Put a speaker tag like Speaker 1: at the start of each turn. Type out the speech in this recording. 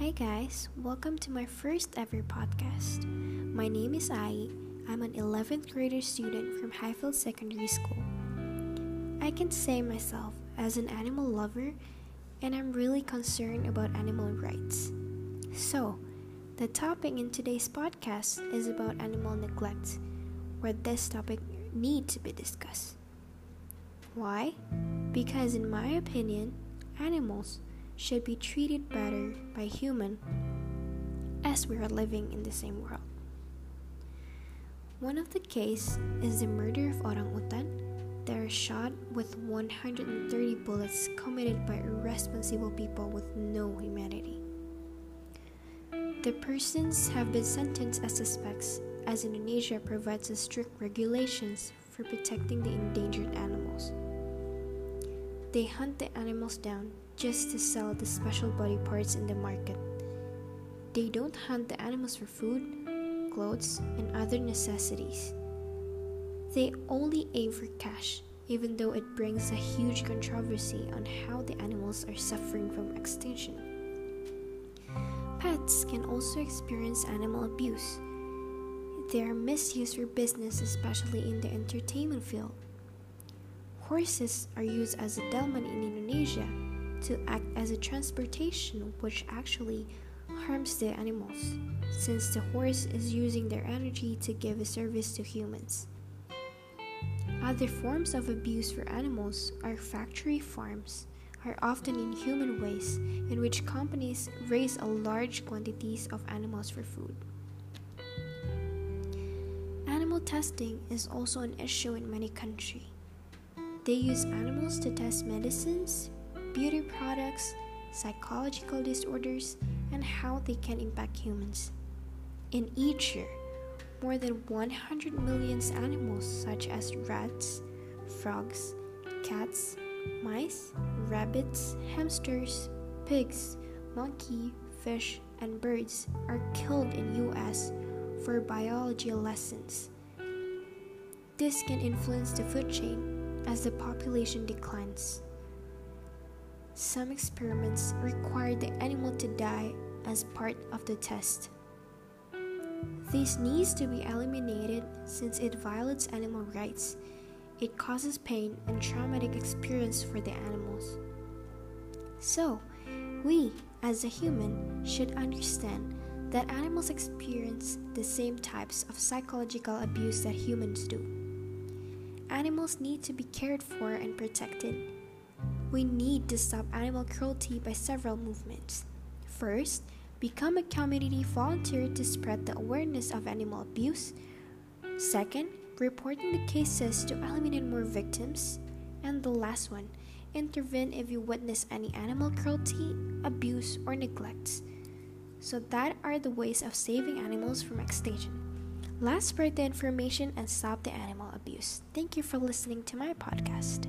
Speaker 1: guys, welcome to my first ever podcast. My name is Ai. I'm an 11th grader student from Highfield Secondary School. I can say myself as an animal lover and I'm really concerned about animal rights. So, the topic in today's podcast is about animal neglect, where this topic needs to be discussed. Why? Because in my opinion, animals should be treated better by human as we are living in the same world. One of the case is the murder of orangutan that are shot with 130 bullets committed by irresponsible people with no humanity. The persons have been sentenced as suspects as Indonesia provides strict regulations for protecting the endangered animals. They hunt the animals down just to sell the special body parts in the market. They don't hunt the animals for food, clothes, and other necessities. They only aim for cash, even though it brings a huge controversy on how the animals are suffering from extinction. Pets can also experience animal abuse. They are misused for business, especially in the entertainment field. Horses are used as a delman in Indonesia to act as a transportation, which actually harms the animals, since the horse is using their energy to give a service to humans. Other forms of abuse for animals are factory farms, are often in human waste, in which companies raise a large quantities of animals for food. Animal testing is also an issue in many countries. They use animals to test medicines, beauty products, psychological disorders, and how they can impact humans. In each year, more than 100 million animals such as rats, frogs, cats, mice, rabbits, hamsters, pigs, monkey, fish, and birds are killed in US for biology lessons. This can influence the food chain as the population declines. Some experiments require the animal to die as part of the test. This needs to be eliminated since it violates animal rights. It causes pain and traumatic experience for the animals. So, we as a human should understand that animals experience the same types of psychological abuse that humans do. Animals need to be cared for and protected we need to stop animal cruelty by several movements. First, become a community volunteer to spread the awareness of animal abuse. Second, reporting the cases to eliminate more victims. And the last one, intervene if you witness any animal cruelty, abuse, or neglect. So, that are the ways of saving animals from extinction. Let's spread the information and stop the animal abuse. Thank you for listening to my podcast.